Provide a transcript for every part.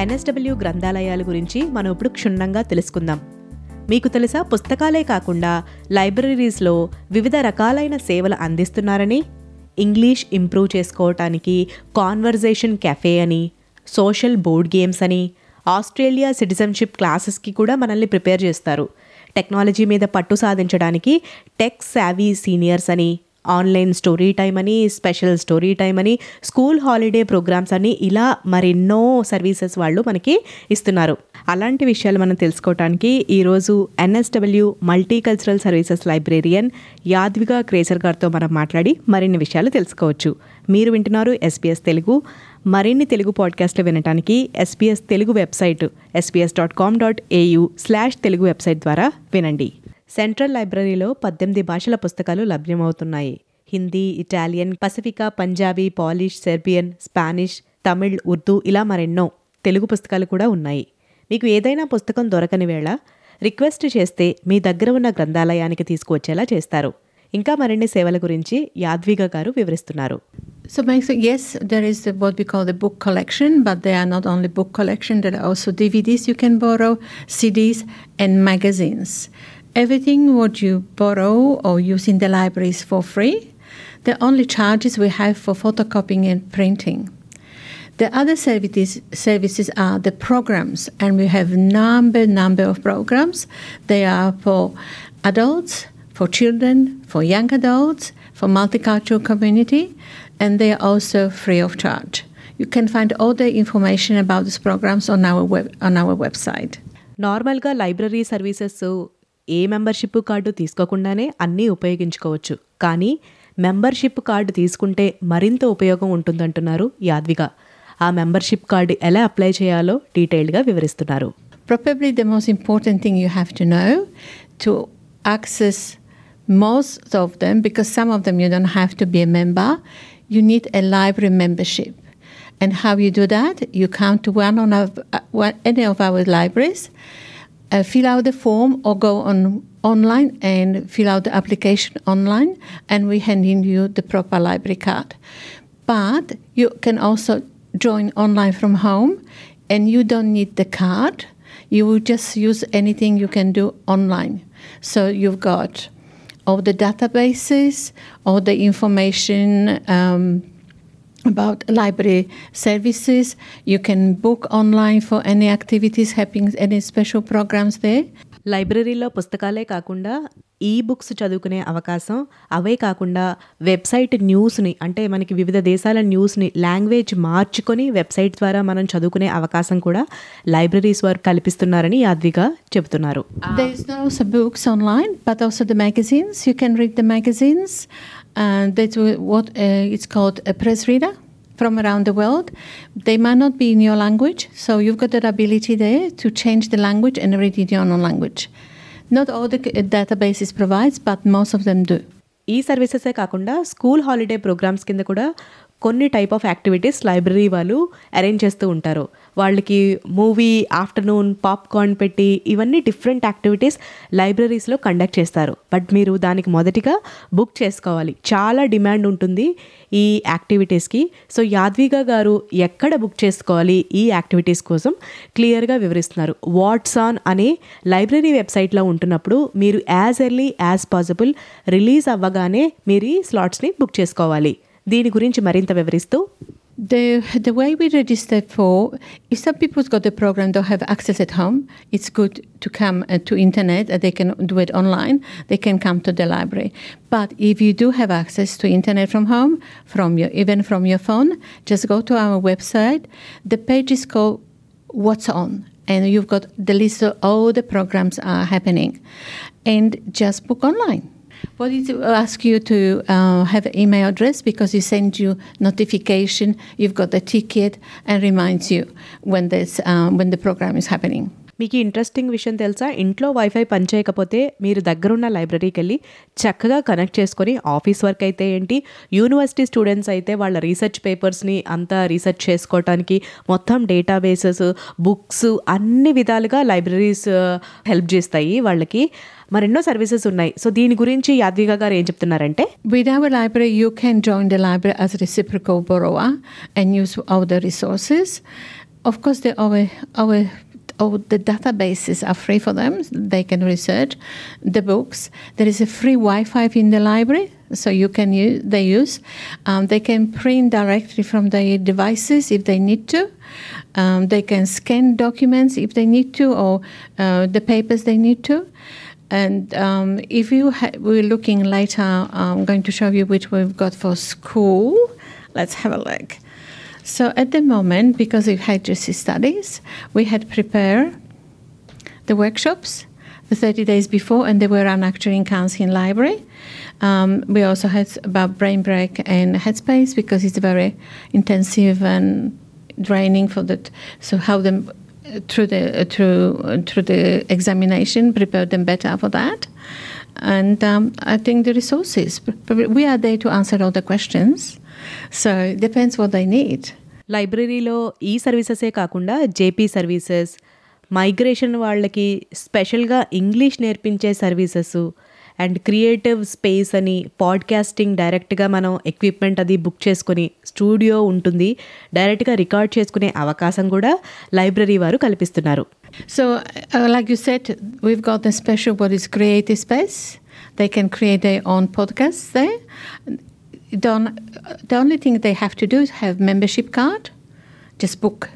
NSW గ్రంథాలయాల గురించి మనం ఇప్పుడు క్షుణ్ణంగా తెలుసుకుందాం. మీకు తెలుసా పుస్తకాలే కాకుండా లైబ్రరీస్లో వివిధ రకాలైన సేవలు అందిస్తున్నారని? ఇంగ్లీష్ ఇంప్రూవ్ చేసుకోవటానికి కాన్వర్జేషన్ కెఫే అని సోషల్ బోర్డ్ గేమ్స్ అని ఆస్ట్రేలియా సిటిజన్షిప్ క్లాసెస్కి కూడా మనల్ని ప్రిపేర్ చేస్తారు. టెక్నాలజీ మీద పట్టు సాధించడానికి టెక్ సావీ సీనియర్స్ అని ఆన్లైన్ స్టోరీ టైం అని స్పెషల్ స్టోరీ టైం అని స్కూల్ హాలిడే ప్రోగ్రామ్స్ అని ఇలా మరెన్నో సర్వీసెస్ వాళ్ళు మనకి ఇస్తున్నారు. అలాంటి విషయాలు మనం తెలుసుకోవడానికి ఈరోజు NSW multicultural services librarian Jadwiga క్రేసర్ గారితో మనం మాట్లాడి మరిన్ని విషయాలు తెలుసుకోవచ్చు. మీరు వింటున్నారు ఎస్పీఎస్ తెలుగు. మరిన్ని తెలుగు పాడ్కాస్ట్లు వినడానికి SBS Telugu website SBS dot com dot AU slash Telugu website ద్వారా వినండి. సెంట్రల్ లైబ్రరీలో పద్దెనిమిది భాషల పుస్తకాలు లభ్యమవుతున్నాయి. Hindi Italian Pacifica Punjabi Polish Serbian Spanish Tamil Urdu ఇలా మరెన్నో తెలుగు పుస్తకాలు కూడా ఉన్నాయి. మీకు ఏదైనా పుస్తకం దొరకని వేళ రిక్వెస్ట్ చేస్తే మీ దగ్గర ఉన్న గ్రంథాలయానికి తీసుకువచ్చేలా చేస్తారు. ఇంకా మరిన్ని సేవల గురించి యాద్విగా గారు వివరిస్తున్నారు. So basically, yes, there is what we call the book collection, but they are not only book collection, there are also DVDs you can borrow, CDs, and magazines. Everything what you borrow or use in the library is for free. The only charges we have for photocopying and printing. The other services services are the programs, and we have number number of programs. They are for adults, for children, for young adults, for multicultural community, and they are also free of charge. You can find all the information about these programs on our web on our website. నార్మల్గా library services ఏ membership card తీసుకోకుండానే అన్నీ ఉపయోగించుకోవచ్చు. కానీ membership card తీసుకుంటే మరింత ఉపయోగం ఉంటుందంటున్నారు యాద్విక. ఆ membership card ఎలా అప్లై చేయాలో డీటెయిల్డ్గా వివరిస్తున్నారు. Probably the most important thing you have to know to access most of them because some of them you don't have to be a member you need a library membership and how you do that you come to one on any of our libraries uh, fill out the form, or go on online and fill out the application online, and we hand in you the proper library card. But you can also join online from home, and you don't need the card. You will just use anything you can do online. So you've got all the databases, all the information um, about library services. You can book online for any activities, having any special programs there. లైబ్రరీలో పుస్తకాలే కాకుండా ఈ books చదువుకునే అవకాశం అవే కాకుండా website న్యూస్ని అంటే మనకి వివిధ దేశాల న్యూస్ని లాంగ్వేజ్ మార్చుకొని వెబ్సైట్ ద్వారా మనం చదువుకునే అవకాశం కూడా లైబ్రరీస్ వారు కల్పిస్తున్నారని యాద్విగా చెబుతున్నారు books online but also the magazines you can read the magazines Uh, and that's what uh, it's called a PressReader from around the world. They might not be in your language, so you've got that ability there to change the language and read it in your own language. Not all the uh, databases provides, but most of them do. ఈ సర్వీసెసే కాకుండా school holiday programmes కింద కూడా కొన్ని type of activities library వాళ్ళు arrange చేస్తూ ఉంటారు వాళ్ళకి movie afternoon popcorn పెట్టి ఇవన్నీ డిఫరెంట్ యాక్టివిటీస్ లైబ్రరీస్లో కండక్ట్ చేస్తారు. బట్ మీరు దానికి మొదటిగా బుక్ చేసుకోవాలి. చాలా డిమాండ్ ఉంటుంది ఈ యాక్టివిటీస్కి. సో యాద్విగా గారు ఎక్కడ బుక్ చేసుకోవాలి ఈ యాక్టివిటీస్ కోసం క్లియర్గా వివరిస్తున్నారు. వాట్స్ ఆన్ అనే లైబ్రరీ వెబ్సైట్లో ఉంటున్నప్పుడు మీరు as early as possible release అవ్వగానే మీరు ఈ స్లాట్స్ని బుక్ చేసుకోవాలి. దీని గురించి మరింత వివరిస్తూ The, the way we register for, if some people's got the program, don't have access at home, it's good to come uh, to internet, and they can do it online, they can come to the library. But if you do have access to internet from home, from your, even from your phone, just go to our website. The page is called What's On, and you've got the list of all the programs are happening. And just book online. What is it ask you to uh, have an email address? Because it sends you notification, you've got the ticket, and reminds you when this um, uh, when the program is happening. మీకు interesting విషయం తెలుసా? ఇంట్లో wifi పనిచేయకపోతే మీరు దగ్గరున్న లైబ్రరీకి వెళ్ళి చక్కగా connect చేసుకొని ఆఫీస్ వర్క్ అయితే ఏంటి? యూనివర్సిటీ స్టూడెంట్స్ అయితే వాళ్ళ రీసెర్చ్ పేపర్స్ని అంతా రీసెర్చ్ చేసుకోవటానికి మొత్తం డేటాబేసెస్ బుక్స్ అన్ని విధాలుగా లైబ్రరీస్ హెల్ప్ uh, చేస్తాయి వాళ్ళకి. మరెన్నో సర్వీసెస్ ఉన్నాయి సో దీని గురించి యాద్విక గారు ఏం చెప్తున్నారంటే With our library, you can join the library as a reciprocal borrower and use all the resources. of course, the, our, our, our, the databases are free for them. They can research the books. There is a free Wi-Fi in the library, so you can use. They use. Um, they can print directly from their devices if they need to. Um, they can scan documents if they need to, or uh, the papers they need to. And um, if you ha- we're looking later, I'm going to show you which we've got for school. Let's have a look. So at the moment, because of HSC studies, we had prepared the workshops the 30 days before, and they were run actually in Counseling Library. Um, we also had about brain break and headspace because it's very intensive and draining for that. So how them uh, through the uh, through uh, through the examination prepare them better for that. And um, I think the resources we are there to answer all the questions. So it depends what they need. లైబ్రరీలో ఈ సర్వీసెసే కాకుండా JP services migration వాళ్ళకి స్పెషల్గా English నేర్పించే services and creative space అని podcasting డైరెక్ట్గా మనం equipment అది బుక్ చేసుకుని స్టూడియో ఉంటుంది. డైరెక్ట్గా రికార్డ్ చేసుకునే అవకాశం కూడా లైబ్రరీ వారు కల్పిస్తున్నారు. So like you said we've got the special but is creative space they can create I own podcast they don't the only thing they have to do have membership card just book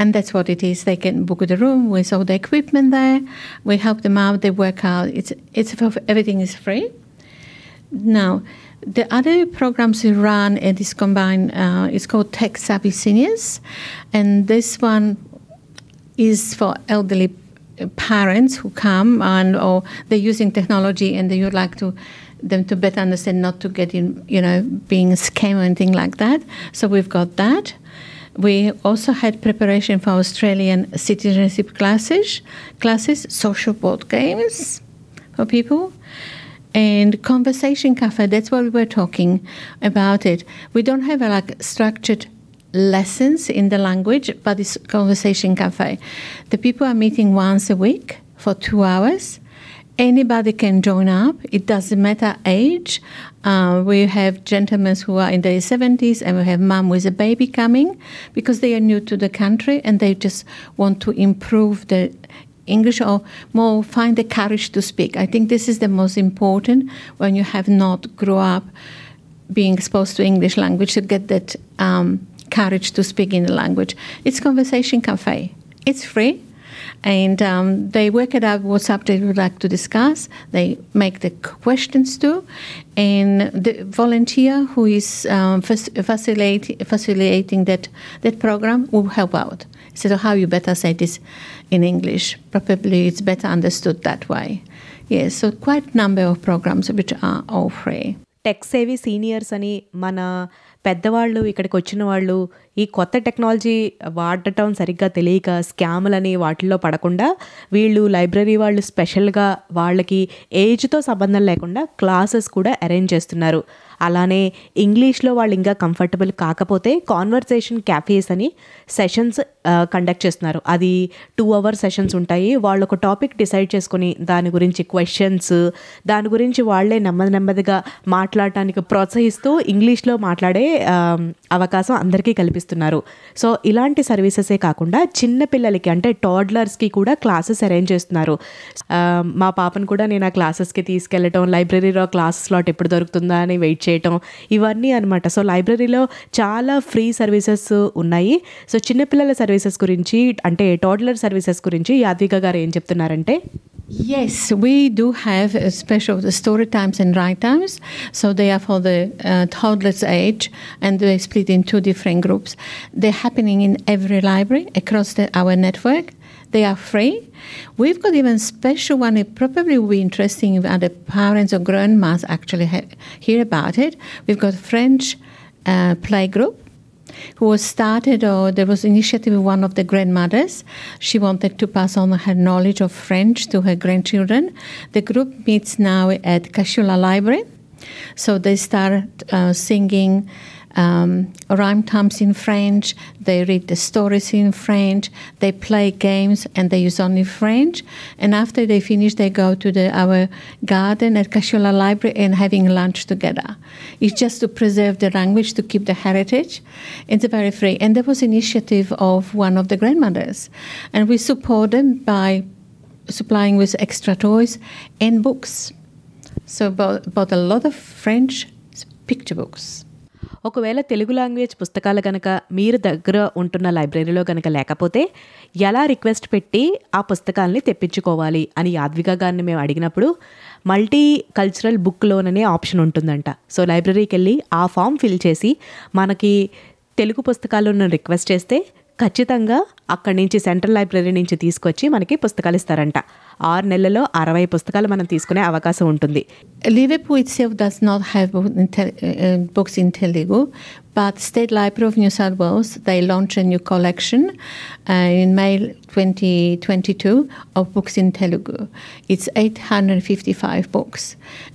And that's what it is. They can book the room with all the equipment there. We help them out. They work out. It's it's everything is free. Now, the other programs we run and is combined. Uh, called Tech Savvy Seniors, and this one is for elderly parents who come and or they're using technology and they would like to them to better understand not to get in you know being scammed or anything like that so we've got that we also had preparation for australian citizenship classes classes social board games for people and conversation cafe. That's what we were talking about it. We don't have a like structured lessons in the language but it's conversation cafe. The people are meeting once a week for two hours. Anybody can join up. It doesn't matter age uh, we have gentlemen who are in their 70s and we have mom with a baby coming because they are new to the country and they just want to improve the English or more find the courage to speak. I think this is the most important when you have not grow up being exposed to English language to get that um, courage to speak in the language. It's Conversation Cafe. It's free And um, they work it out what subject they would like to discuss. They make the questions too. And the volunteer who is um, fac- facilitate, facilitating that, that program will help out. So how you better say this in English? Probably it's better understood that way. Yes, so quite number of programs which are all free. Tech సేవి seniors అని మన పెద్దవాళ్ళు ఇక్కడికి వచ్చిన వాళ్ళు ఈ కొత్త technology వాడటం సరిగ్గా తెలియక స్కాములని వాటిల్లో పడకుండా వీళ్ళు లైబ్రరీ వాళ్ళు స్పెషల్గా వాళ్ళకి ఏజ్తో సంబంధం లేకుండా క్లాసెస్ కూడా అరేంజ్ చేస్తున్నారు. అలానే ఇంగ్లీష్లో వాళ్ళు ఇంకా కంఫర్టబుల్ కాకపోతే కాన్వర్సేషన్ క్యాఫేస్ అని సెషన్స్ కండక్ట్ చేస్తున్నారు. అది టూ అవర్ సెషన్స్ ఉంటాయి. వాళ్ళు ఒక టాపిక్ డిసైడ్ చేసుకొని దాని గురించి క్వశ్చన్స్ దాని గురించి వాళ్ళే నెమ్మది నెమ్మదిగా మాట్లాడటానికి ప్రోత్సహిస్తూ ఇంగ్లీష్లో మాట్లాడే అవకాశం అందరికీ కల్పిస్తున్నారు సో ఇలాంటి సర్వీసెసే కాకుండా చిన్న పిల్లలకి అంటే టాడ్లర్స్కి కూడా క్లాసెస్ అరేంజ్ చేస్తున్నారు. మా పాపను కూడా నేను ఆ క్లాసెస్కి తీసుకెళ్ళటం లైబ్రరీలో క్లాస్ స్లాట్ ఎప్పుడు దొరుకుతుందా అని వెయిట్ చేయటం ఇవన్నీ అనమాట సో లైబ్రరీలో చాలా ఫ్రీ సర్వీసెస్ ఉన్నాయి. సో చిన్నపిల్లల సర్వీసెస్ గురించి అంటే టోడ్లర్ సర్వీసెస్ గురించి యాద్విక గారు ఏం చెప్తున్నారంటే Yes, we do have a special the story times and rhyme times. So they are for the uh, toddlers age, and they split in two different groups. They're happening in every library across the, our network. They are free. We've got even special one. It probably will be interesting if other parents or grandmas actually ha- hear about it. We've got French uh, play group who was started or there was initiative of one of the grandmothers. She wanted to pass on her knowledge of french to her grandchildren. The group meets now at Casula library. So they start uh, singing um, rhyme times in French, they read the stories in French, they play games and they use only French. And after they finish, they go to the, our garden at Casula Library and having lunch together. It's just to preserve the language, to keep the heritage. It's very free. And there was initiative of one of the grandmothers. And we support them by supplying with extra toys and books. So bought, bought a lot of French picture books. ఒకవేళ Telugu language పుస్తకాలు కనుక మీరు దగ్గర ఉంటున్న లైబ్రరీలో కనుక లేకపోతే ఎలా రిక్వెస్ట్ పెట్టి ఆ పుస్తకాలని తెప్పించుకోవాలి అని యాద్విక గారిని మేము అడిగినప్పుడు మల్టీ కల్చరల్ బుక్ లోన్ అనే ఆప్షన్ ఉంటుందంట. సో లైబ్రరీకి వెళ్ళి ఆ ఫామ్ ఫిల్ చేసి మనకి తెలుగు పుస్తకాలను రిక్వెస్ట్ చేస్తే ఖచ్చితంగా అక్కడి నుంచి సెంట్రల్ లైబ్రరీ నుంచి తీసుకొచ్చి మనకి పుస్తకాలు ఇస్తారంట. ఆరు నెలల్లో అరవై పుస్తకాలు మనం తీసుకునే అవకాశం ఉంటుంది Liverpool itself does not have book in Tel- uh, books in Telugu, but State Library of New South Wales they launched a new collection uh, in May 2022 of books in Telugu. It's 855 books,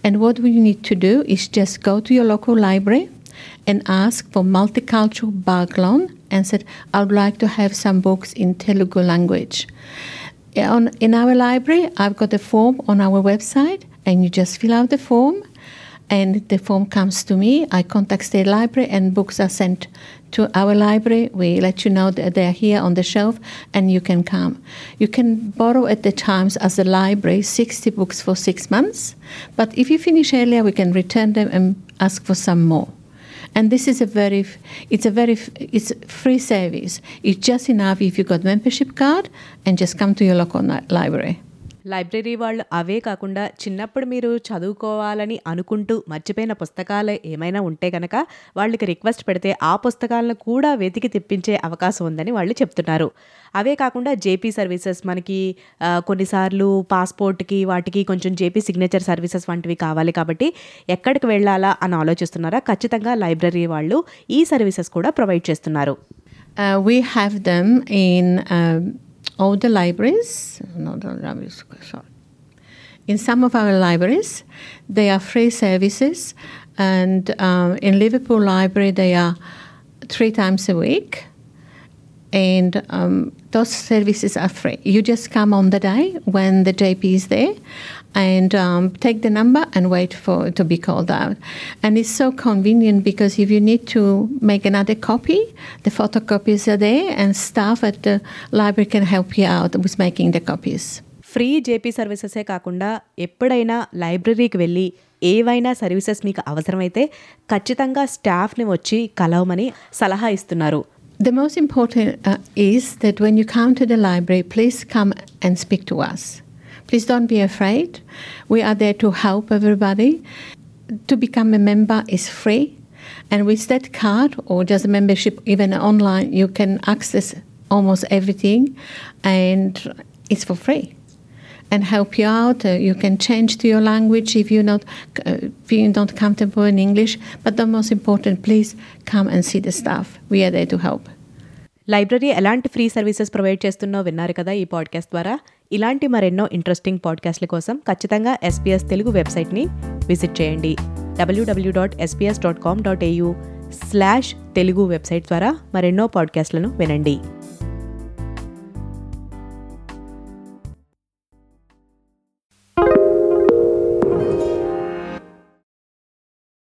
and what we need to do is just go to your local library and ask for multicultural background and said, I would like to have some books in Telugu language. On, in our library, I've got a form on our website, and you just fill out the form, and the form comes to me. I contact the Library, and books are sent to our library. We let you know that they're here on the shelf, and you can come. You can borrow at the times as a library 60 books for six months, but if you finish earlier, we can return them and ask for some more and this is a very it's a very it's free service. It's just enough if you got membership card and just come to your local library library వాళ్ళు అవే కాకుండా చిన్నప్పుడు మీరు చదువుకోవాలని అనుకుంటూ మర్చిపోయిన పుస్తకాలు ఏమైనా ఉంటే కనుక వాళ్ళకి రిక్వెస్ట్ పెడితే ఆ పుస్తకాలను కూడా వెతికి తెప్పించే అవకాశం ఉందని వాళ్ళు చెప్తున్నారు. అవే కాకుండా జేపీ సర్వీసెస్ మనకి కొన్నిసార్లు పాస్పోర్ట్కి వాటికి కొంచెం జేపీ సిగ్నేచర్ సర్వీసెస్ వంటివి కావాలి కాబట్టి ఎక్కడికి వెళ్ళాలా అని ఆలోచిస్తున్నారా? ఖచ్చితంగా లైబ్రరీ వాళ్ళు ఈ సర్వీసెస్ కూడా ప్రొవైడ్ చేస్తున్నారు. Uh, we have them in um, all the libraries not all libraries sorry in some of our libraries they are free services and um, in liverpool library they are three times a week and um, those services are free. You just come on the day when the JP is there and um, take the number and wait for to be called out. And it's so convenient because if you need to make another copy, the photocopies are there and staff at the library can help you out with making the copies. Free JP సర్వీసెసే కాకుండా ఎప్పుడైనా లైబ్రరీకి వెళ్ళి ఏవైనా services మీకు అవసరమైతే ఖచ్చితంగా స్టాఫ్ని వచ్చి కలవమని సలహా ఇస్తున్నారు The most important uh, is that when you come to the library, please come and speak to us. Please don't be afraid. We are there to help everybody. To become a member is free. And with that card or just a membership, even online, you can access almost everything and it's for free and help you out. Uh, you can change to your language if you're not uh, if you're not comfortable in English. But the most important, please come and see the staff. We are there to help. Library ఎలాంటి free services provide చేస్తున్నో విన్నారు కదా ఈ podcast ద్వారా. ఇలాంటి మరెన్నో interesting పాడ్కాస్ట్ల కోసం ఖచ్చితంగా ఎస్పీఎస్ తెలుగు వెబ్సైట్ని విజిట్ చేయండి. W W dot SBS dot com dot AU slash Telugu website ద్వారా మరెన్నో పాడ్కాస్ట్లను వినండి.